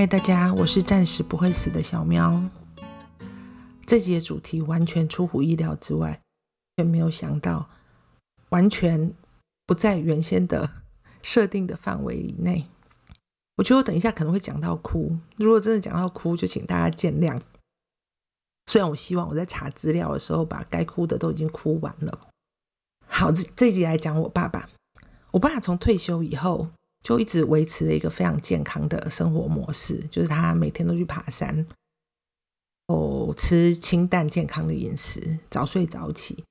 嗨，大家，我是暂时不会死的小喵。这集的主题完全出乎意料之外，却没有想到，完全不在原先的 设定的范围以内。我觉得我等一下可能会讲到哭，如果真的讲到哭，就请大家见谅。虽然我希望我在查资料的时候，把该哭的都已经哭完了。好，这这集来讲我爸爸。我爸从退休以后。就一直维持了一个非常健康的生活模式，就是他每天都去爬山，哦，吃清淡健康的饮食，早睡早起。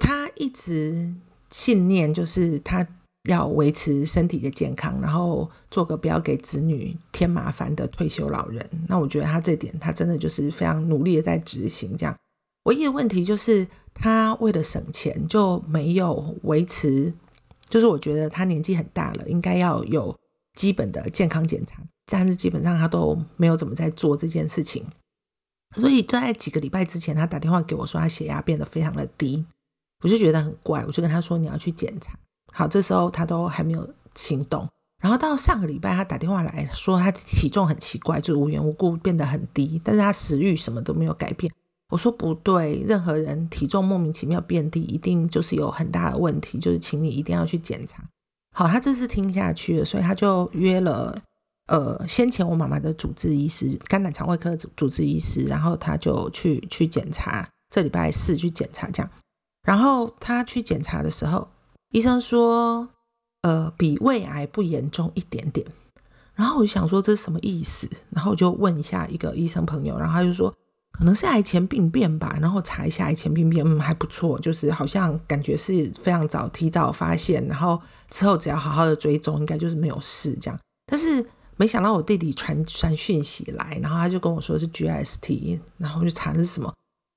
他一直信念就是他要维持身体的健康，然后做个不要给子女添麻烦的退休老人。那我觉得他这点，他真的就是非常努力的在执行。这样，唯一的问题就是他为了省钱，就没有维持。就是我觉得他年纪很大了，应该要有基本的健康检查，但是基本上他都没有怎么在做这件事情。所以在几个礼拜之前，他打电话给我说他血压变得非常的低，我就觉得很怪，我就跟他说你要去检查。好，这时候他都还没有行动。然后到上个礼拜，他打电话来说他体重很奇怪，就无缘无故变得很低，但是他食欲什么都没有改变。我说不对，任何人体重莫名其妙变低，一定就是有很大的问题，就是请你一定要去检查。好，他这次听下去了，所以他就约了呃先前我妈妈的主治医师，肝胆肠胃科主治医师，然后他就去去检查，这礼拜四去检查这样。然后他去检查的时候，医生说呃比胃癌不严重一点点。然后我就想说这是什么意思？然后我就问一下一个医生朋友，然后他就说。可能是癌前病变吧，然后查一下癌前病变，嗯，还不错，就是好像感觉是非常早提早发现，然后之后只要好好的追踪，应该就是没有事这样。但是没想到我弟弟传传讯息来，然后他就跟我说是 GST，然后就查是什么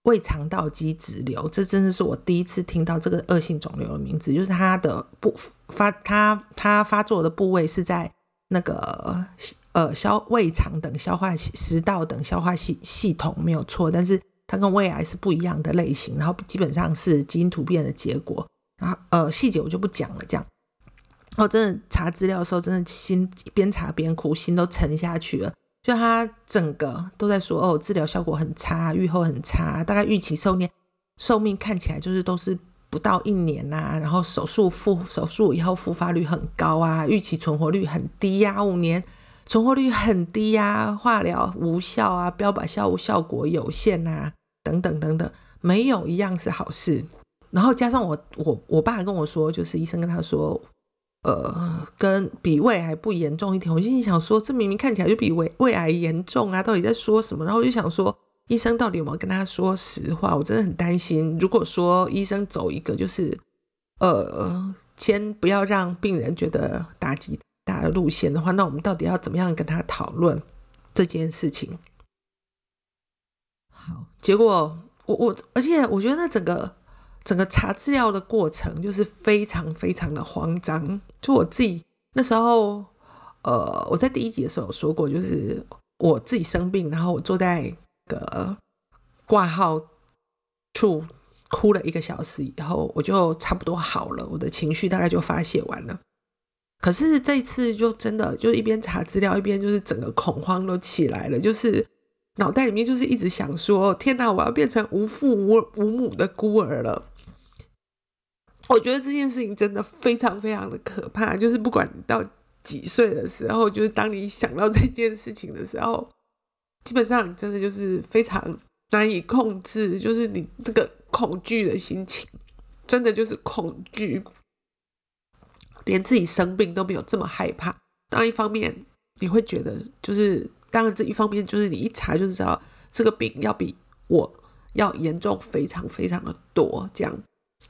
胃肠道肌脂瘤，这真的是我第一次听到这个恶性肿瘤的名字，就是它的部发，它它发作的部位是在那个。呃，消胃肠等消化食道等消化系系统没有错，但是它跟胃癌是不一样的类型，然后基本上是基因突变的结果。然后呃，细节我就不讲了。这样，我真的查资料的时候，真的心边查边哭，心都沉下去了。就他整个都在说，哦，治疗效果很差，愈后很差，大概预期寿命寿命看起来就是都是不到一年呐。然后手术复手术以后复发率很高啊，预期存活率很低呀，五年。存活率很低呀，化疗无效啊，标靶效物效果有限啊，等等等等，没有一样是好事。然后加上我我我爸跟我说，就是医生跟他说，呃，跟比胃癌不严重一点。我心里想说，这明明看起来就比胃胃癌严重啊，到底在说什么？然后我就想说，医生到底有没有跟他说实话？我真的很担心，如果说医生走一个就是，呃，先不要让病人觉得打击。大的路线的话，那我们到底要怎么样跟他讨论这件事情？好，结果我我而且我觉得那整个整个查资料的过程就是非常非常的慌张。就我自己那时候，呃，我在第一集的时候有说过，就是我自己生病，然后我坐在个挂号处哭了一个小时以后，我就差不多好了，我的情绪大概就发泄完了。可是这次就真的就一边查资料一边就是整个恐慌都起来了，就是脑袋里面就是一直想说：天哪，我要变成无父无无母的孤儿了！我觉得这件事情真的非常非常的可怕。就是不管你到几岁的时候，就是当你想到这件事情的时候，基本上真的就是非常难以控制，就是你这个恐惧的心情，真的就是恐惧。连自己生病都没有这么害怕。当然，一方面你会觉得，就是当然这一方面就是你一查就知道这个病要比我要严重非常非常的多。这样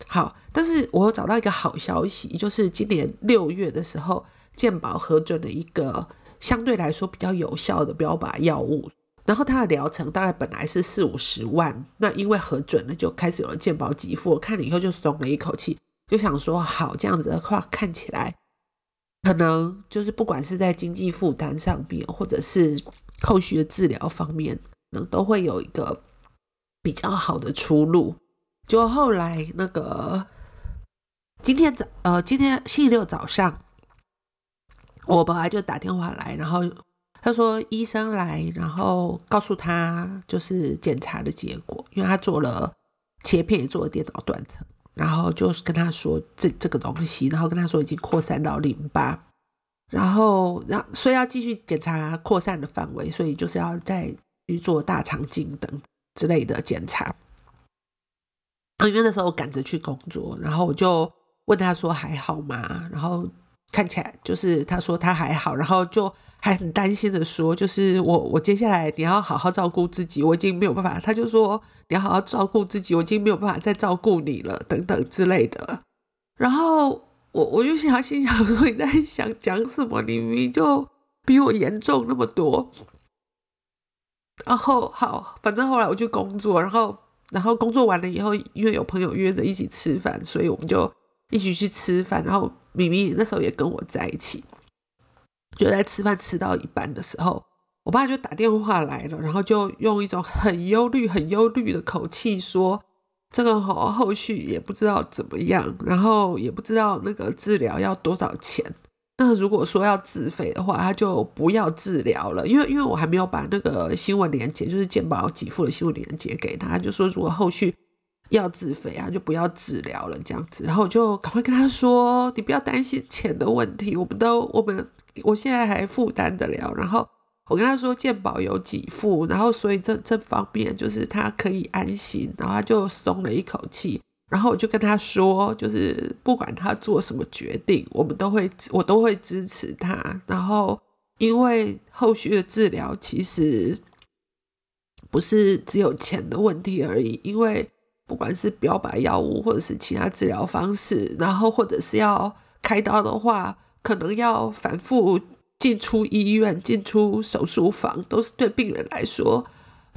好，但是我找到一个好消息，就是今年六月的时候，健保核准了一个相对来说比较有效的标靶药物，然后它的疗程大概本来是四五十万，那因为核准了，就开始有了健保给付。看了以后就松了一口气。就想说好这样子的话，看起来可能就是不管是在经济负担上边，或者是后续的治疗方面，可能都会有一个比较好的出路。就后来那个今天早呃今天星期六早上，我爸爸就打电话来，然后他说医生来，然后告诉他就是检查的结果，因为他做了切片，也做了电脑断层，然后就是跟他说这这个东西，然后跟他说已经扩散到淋巴，然后让所以要继续检查扩散的范围，所以就是要再去做大肠镜等之类的检查。因为那时候我赶着去工作，然后我就问他说还好吗？然后看起来就是他说他还好，然后就。还很担心的说，就是我我接下来你要好好照顾自己，我已经没有办法。他就说你要好好照顾自己，我已经没有办法再照顾你了，等等之类的。然后我我就想心想说你在想讲什么？你明明就比我严重那么多。然后好，反正后来我去工作，然后然后工作完了以后，因为有朋友约着一起吃饭，所以我们就一起去吃饭。然后明明那时候也跟我在一起。就在吃饭吃到一半的时候，我爸就打电话来了，然后就用一种很忧虑、很忧虑的口气说：“这个后后续也不知道怎么样，然后也不知道那个治疗要多少钱。那如果说要自费的话，他就不要治疗了，因为因为我还没有把那个新闻连接，就是健保给付的新闻连接给他，就说如果后续要自费啊，就不要治疗了这样子。然后我就赶快跟他说：你不要担心钱的问题，我们都我们。”我现在还负担得了，然后我跟他说健保有给付，然后所以这这方面就是他可以安心，然后他就松了一口气。然后我就跟他说，就是不管他做什么决定，我们都会我都会支持他。然后因为后续的治疗其实不是只有钱的问题而已，因为不管是标靶药物或者是其他治疗方式，然后或者是要开刀的话。可能要反复进出医院、进出手术房，都是对病人来说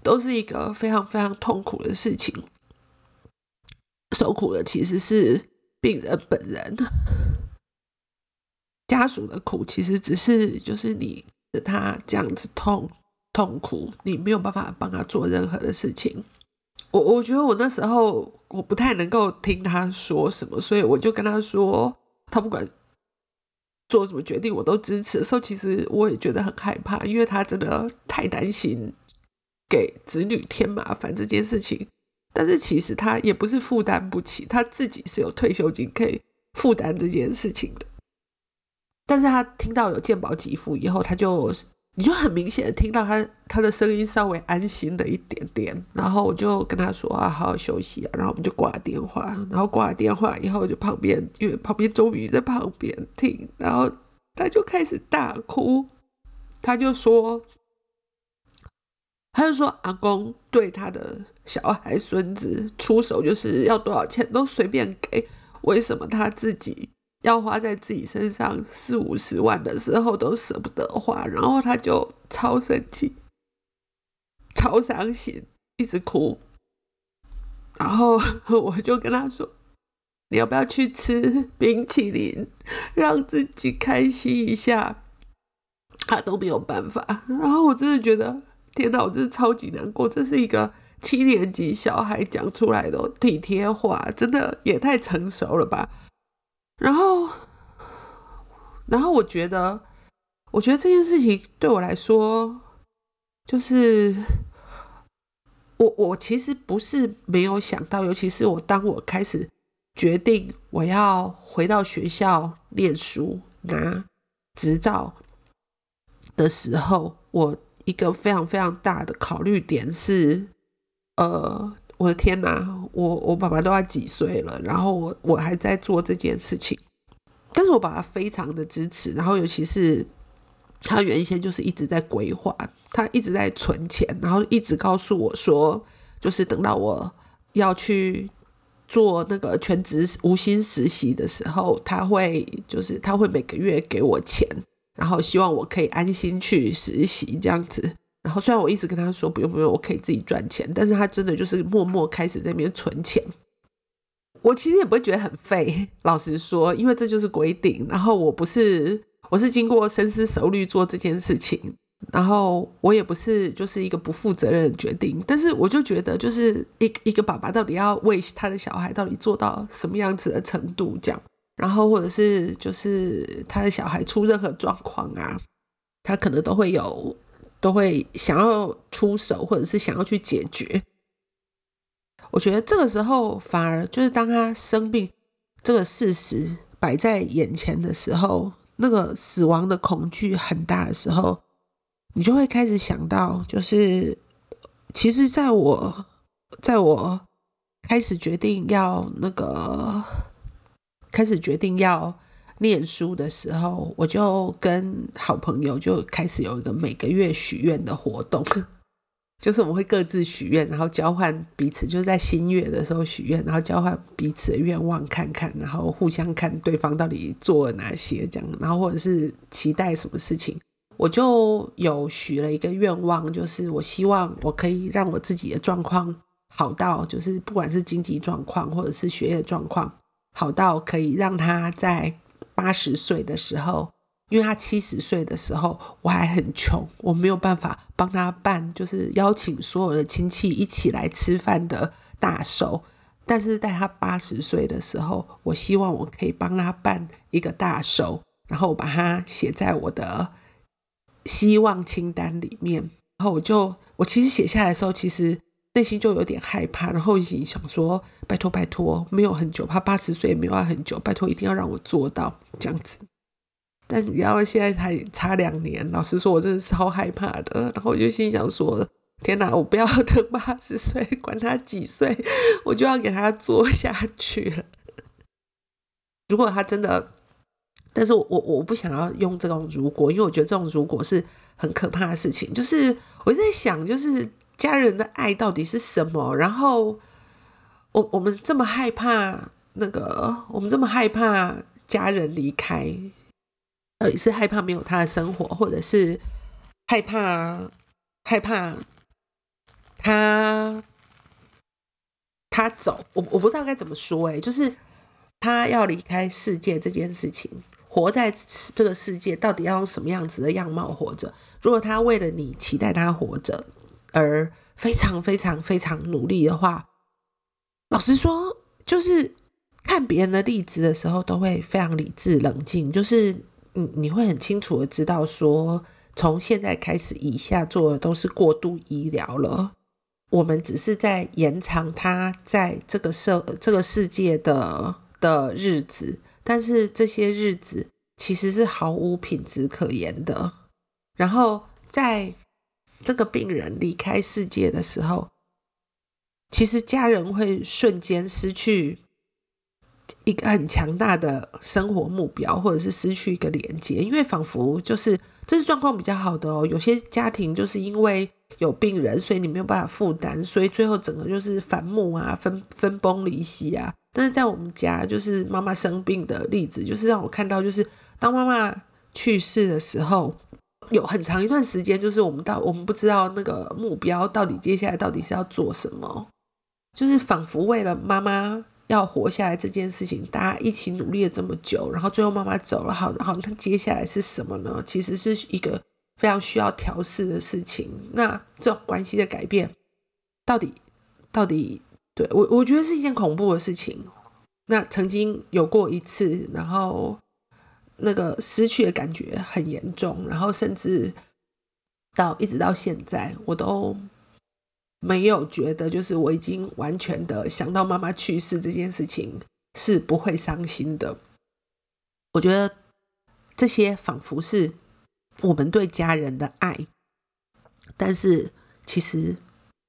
都是一个非常非常痛苦的事情。受苦的其实是病人本人，家属的苦其实只是就是你的他这样子痛痛苦，你没有办法帮他做任何的事情。我我觉得我那时候我不太能够听他说什么，所以我就跟他说，他不管。做什么决定我都支持的时候，其实我也觉得很害怕，因为他真的太担心给子女添麻烦这件事情。但是其实他也不是负担不起，他自己是有退休金可以负担这件事情的。但是他听到有健保给付以后，他就你就很明显的听到他他的声音稍微安心了一点点。然后我就跟他说啊，好好休息啊。然后我们就挂了电话。然后挂了电话以后，就旁边因为旁边周瑜在旁边听，然后他就开始大哭。他就说，他就说阿公对他的小孩孙子出手就是要多少钱都随便给，为什么他自己？要花在自己身上四五十万的时候都舍不得花，然后他就超生气、超伤心，一直哭。然后 我就跟他说：“你要不要去吃冰淇淋，让自己开心一下？”他都没有办法。然后我真的觉得，天哪，我真的超级难过。这是一个七年级小孩讲出来的体贴话，真的也太成熟了吧。然后，然后我觉得，我觉得这件事情对我来说，就是我我其实不是没有想到，尤其是我当我开始决定我要回到学校念书拿执照的时候，我一个非常非常大的考虑点是，呃。我的天哪，我我爸爸都要几岁了，然后我我还在做这件事情，但是我爸爸非常的支持，然后尤其是他原先就是一直在规划，他一直在存钱，然后一直告诉我说，就是等到我要去做那个全职无薪实习的时候，他会就是他会每个月给我钱，然后希望我可以安心去实习这样子。然后虽然我一直跟他说不用不用，我可以自己赚钱，但是他真的就是默默开始在那边存钱。我其实也不会觉得很费，老实说，因为这就是规定。然后我不是，我是经过深思熟虑做这件事情。然后我也不是就是一个不负责任的决定。但是我就觉得，就是一一个爸爸到底要为他的小孩到底做到什么样子的程度这样，然后或者是就是他的小孩出任何状况啊，他可能都会有。都会想要出手，或者是想要去解决。我觉得这个时候反而就是当他生病这个事实摆在眼前的时候，那个死亡的恐惧很大的时候，你就会开始想到，就是其实在我在我开始决定要那个开始决定要念书的时候，我就跟好朋友就开始有一个每个月许愿的活动。就是我们会各自许愿，然后交换彼此，就是在新月的时候许愿，然后交换彼此的愿望，看看，然后互相看对方到底做了哪些，这样，然后或者是期待什么事情。我就有许了一个愿望，就是我希望我可以让我自己的状况好到，就是不管是经济状况或者是学业状况好到，可以让他在八十岁的时候。因为他七十岁的时候，我还很穷，我没有办法帮他办，就是邀请所有的亲戚一起来吃饭的大寿。但是在他八十岁的时候，我希望我可以帮他办一个大寿，然后把它写在我的希望清单里面。然后我就，我其实写下来的时候，其实内心就有点害怕，然后心想说：拜托拜托，没有很久，他八十岁没有很久，拜托一定要让我做到这样子。但你要现在才差两年，老实说，我真的超害怕的。然后我就心想说：“天哪，我不要等 八十岁，管他几岁，我就要给他做下去了。”如果他真的，但是我我不想要用这种如果，因为我觉得这种如果是很可怕的事情。就是我在想，就是家人的爱到底是什么？然后我我们这么害怕那个，我们这么害怕家人离开。到底是害怕没有他的生活，或者是害怕害怕他他走？我我不知道该怎么说哎，就是他要离开世界这件事情，活在这个世界到底要用什么样子的样貌活着？如果他为了你期待他活着而非常非常非常努力的话，老实说，就是看别人的例子的时候，都会非常理智冷静，就是。你你会很清楚的知道，说从现在开始，以下做的都是过度医疗了。我们只是在延长他在这个社这个世界的的日子，但是这些日子其实是毫无品质可言的。然后在这个病人离开世界的时候，其实家人会瞬间失去。一个很强大的生活目标，或者是失去一个连接，因为仿佛就是这是状况比较好的哦。有些家庭就是因为有病人，所以你没有办法负担，所以最后整个就是反目啊，分分崩离析啊。但是在我们家，就是妈妈生病的例子，就是让我看到，就是当妈妈去世的时候，有很长一段时间，就是我们到我们不知道那个目标到底接下来到底是要做什么，就是仿佛为了妈妈。要活下来这件事情，大家一起努力了这么久，然后最后妈妈走了，好，然后那接下来是什么呢？其实是一个非常需要调试的事情。那这种关系的改变，到底到底对我，我觉得是一件恐怖的事情。那曾经有过一次，然后那个失去的感觉很严重，然后甚至到一直到现在，我都。没有觉得，就是我已经完全的想到妈妈去世这件事情是不会伤心的。我觉得这些仿佛是我们对家人的爱，但是其实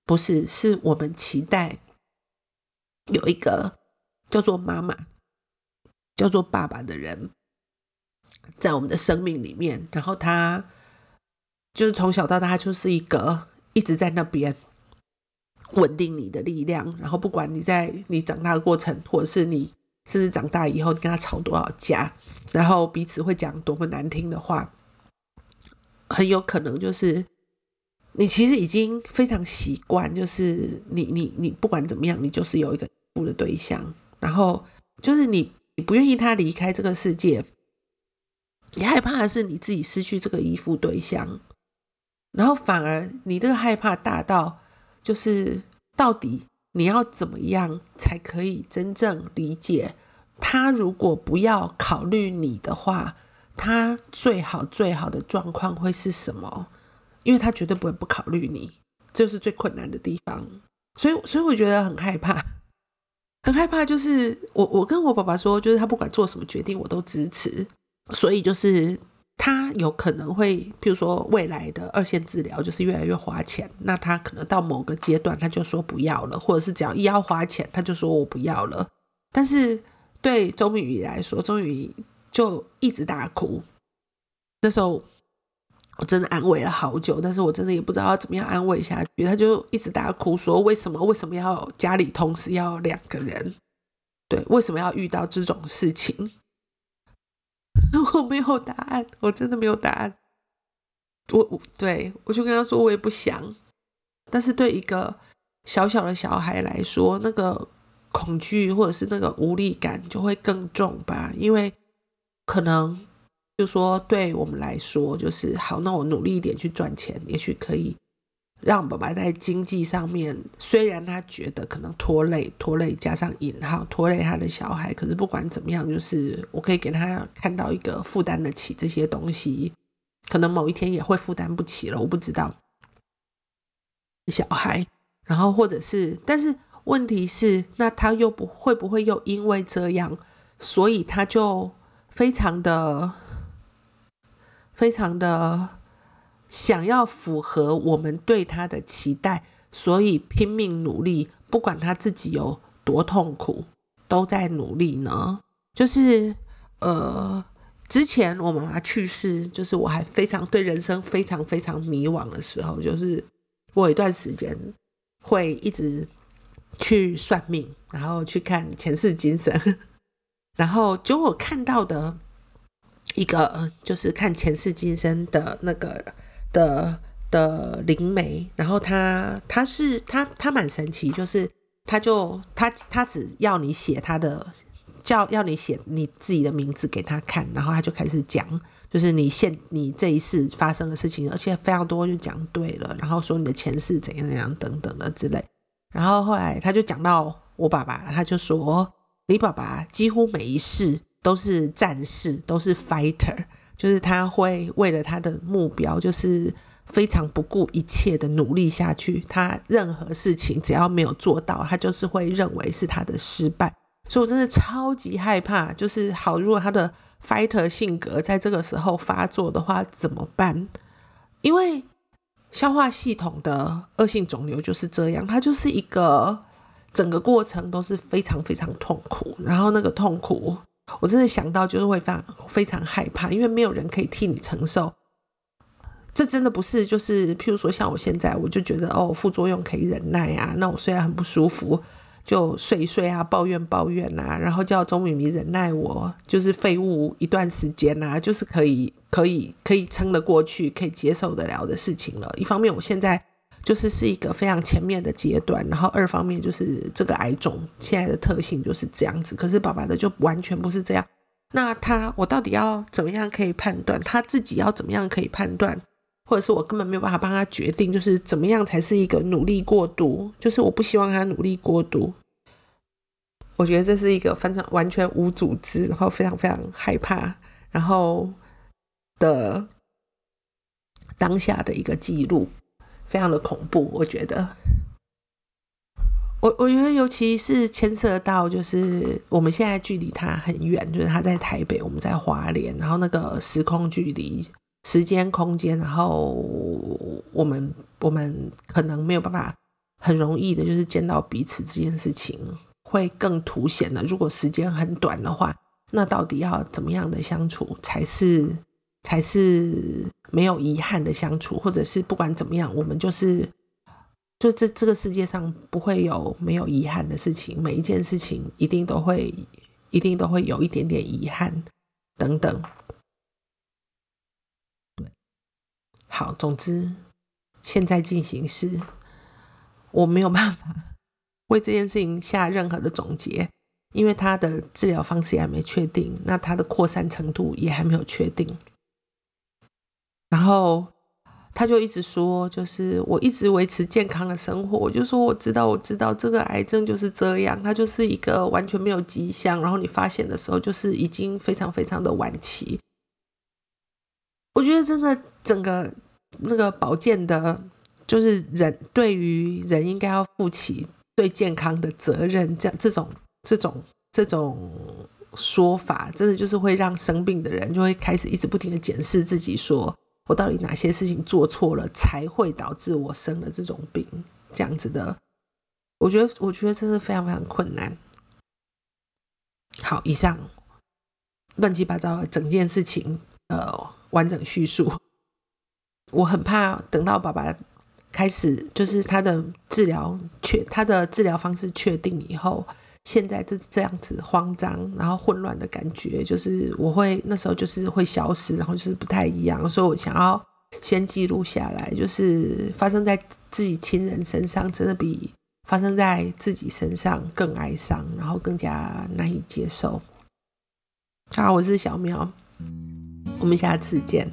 不是，是我们期待有一个叫做妈妈、叫做爸爸的人在我们的生命里面，然后他就是从小到大就是一个一直在那边。稳定你的力量，然后不管你在你长大的过程，或者是你甚至长大以后，你跟他吵多少架，然后彼此会讲多么难听的话，很有可能就是你其实已经非常习惯，就是你你你不管怎么样，你就是有一个负的对象，然后就是你你不愿意他离开这个世界，你害怕的是你自己失去这个依附对象，然后反而你这个害怕大到。就是到底你要怎么样才可以真正理解他？如果不要考虑你的话，他最好最好的状况会是什么？因为他绝对不会不考虑你，这是最困难的地方。所以，所以我觉得很害怕，很害怕。就是我，我跟我爸爸说，就是他不管做什么决定，我都支持。所以，就是他有可能会，譬如说未来的二线治疗就是越来越花钱，那他可能到某个阶段他就说不要了，或者是只要一要花钱，他就说我不要了。但是对周敏宇来说，周敏宇就一直大哭。那时候。我真的安慰了好久，但是我真的也不知道要怎么样安慰下去。他就一直大哭说：“为什么？为什么要家里同时要两个人？对，为什么要遇到这种事情？” 我没有答案，我真的没有答案。我我对我就跟他说：“我也不想。”但是对一个小小的小孩来说，那个恐惧或者是那个无力感就会更重吧，因为可能。就说对我们来说，就是好。那我努力一点去赚钱，也许可以让爸爸在经济上面，虽然他觉得可能拖累，拖累加上引号拖累他的小孩，可是不管怎么样，就是我可以给他看到一个负担得起这些东西。可能某一天也会负担不起了，我不知道。小孩，然后或者是，但是问题是，那他又不会不会又因为这样，所以他就非常的。非常的想要符合我们对他的期待，所以拼命努力，不管他自己有多痛苦，都在努力呢。就是呃，之前我妈妈去世，就是我还非常对人生非常非常迷惘的时候，就是我有一段时间会一直去算命，然后去看前世今生，然后就我看到的。一个就是看前世今生的那个的的灵媒，然后他他是他他蛮神奇，就是他就他他只要你写他的叫要你写你自己的名字给他看，然后他就开始讲，就是你现你这一世发生的事情，而且非常多就讲对了，然后说你的前世怎样怎样等等的之类，然后后来他就讲到我爸爸，他就说你爸爸几乎每一世。都是战士，都是 fighter，就是他会为了他的目标，就是非常不顾一切的努力下去。他任何事情只要没有做到，他就是会认为是他的失败。所以我真的超级害怕，就是好，如果他的 fighter 性格在这个时候发作的话怎么办？因为消化系统的恶性肿瘤就是这样，它就是一个整个过程都是非常非常痛苦，然后那个痛苦。我真的想到就是会非常非常害怕，因为没有人可以替你承受。这真的不是就是，譬如说像我现在，我就觉得哦，副作用可以忍耐啊。那我虽然很不舒服，就睡一睡啊，抱怨抱怨啊，然后叫钟敏敏忍耐我，就是废物一段时间啊，就是可以可以可以撑得过去，可以接受得了的事情了。一方面，我现在。就是是一个非常前面的阶段，然后二方面就是这个癌种现在的特性就是这样子，可是爸爸的就完全不是这样。那他我到底要怎么样可以判断？他自己要怎么样可以判断？或者是我根本没有办法帮他决定，就是怎么样才是一个努力过度？就是我不希望他努力过度。我觉得这是一个非常完全无组织，然后非常非常害怕，然后的当下的一个记录。非常的恐怖，我觉得，我我觉得尤其是牵涉到，就是我们现在距离他很远，就是他在台北，我们在华联，然后那个时空距离、时间空间，然后我们我们可能没有办法很容易的，就是见到彼此这件事情，会更凸显了。如果时间很短的话，那到底要怎么样的相处才是？才是没有遗憾的相处，或者是不管怎么样，我们就是就这这个世界上不会有没有遗憾的事情，每一件事情一定都会一定都会有一点点遗憾等等。对，好，总之现在进行时，我没有办法为这件事情下任何的总结，因为他的治疗方式也还没确定，那他的扩散程度也还没有确定。然后他就一直说，就是我一直维持健康的生活。我就说我知道，我知道这个癌症就是这样，它就是一个完全没有迹象，然后你发现的时候就是已经非常非常的晚期。我觉得真的整个那个保健的，就是人对于人应该要负起对健康的责任，这样这种这种这种说法，真的就是会让生病的人就会开始一直不停的检视自己，说我到底哪些事情做错了，才会导致我生了这种病，这样子的。我觉得，我觉得真的非常非常困难。好，以上乱七八糟的整件事情，呃，完整叙述。我很怕等到爸爸开始，就是他的治疗确，他的治疗方式确定以后，现在这这样子慌张，然后混乱的感觉，就是我会那时候就是会消失，然后就是不太一样，所以我想要先记录下来，就是发生在自己亲人身上，真的比发生在自己身上更哀伤，然后更加难以接受。好，我是小苗，我们下次见。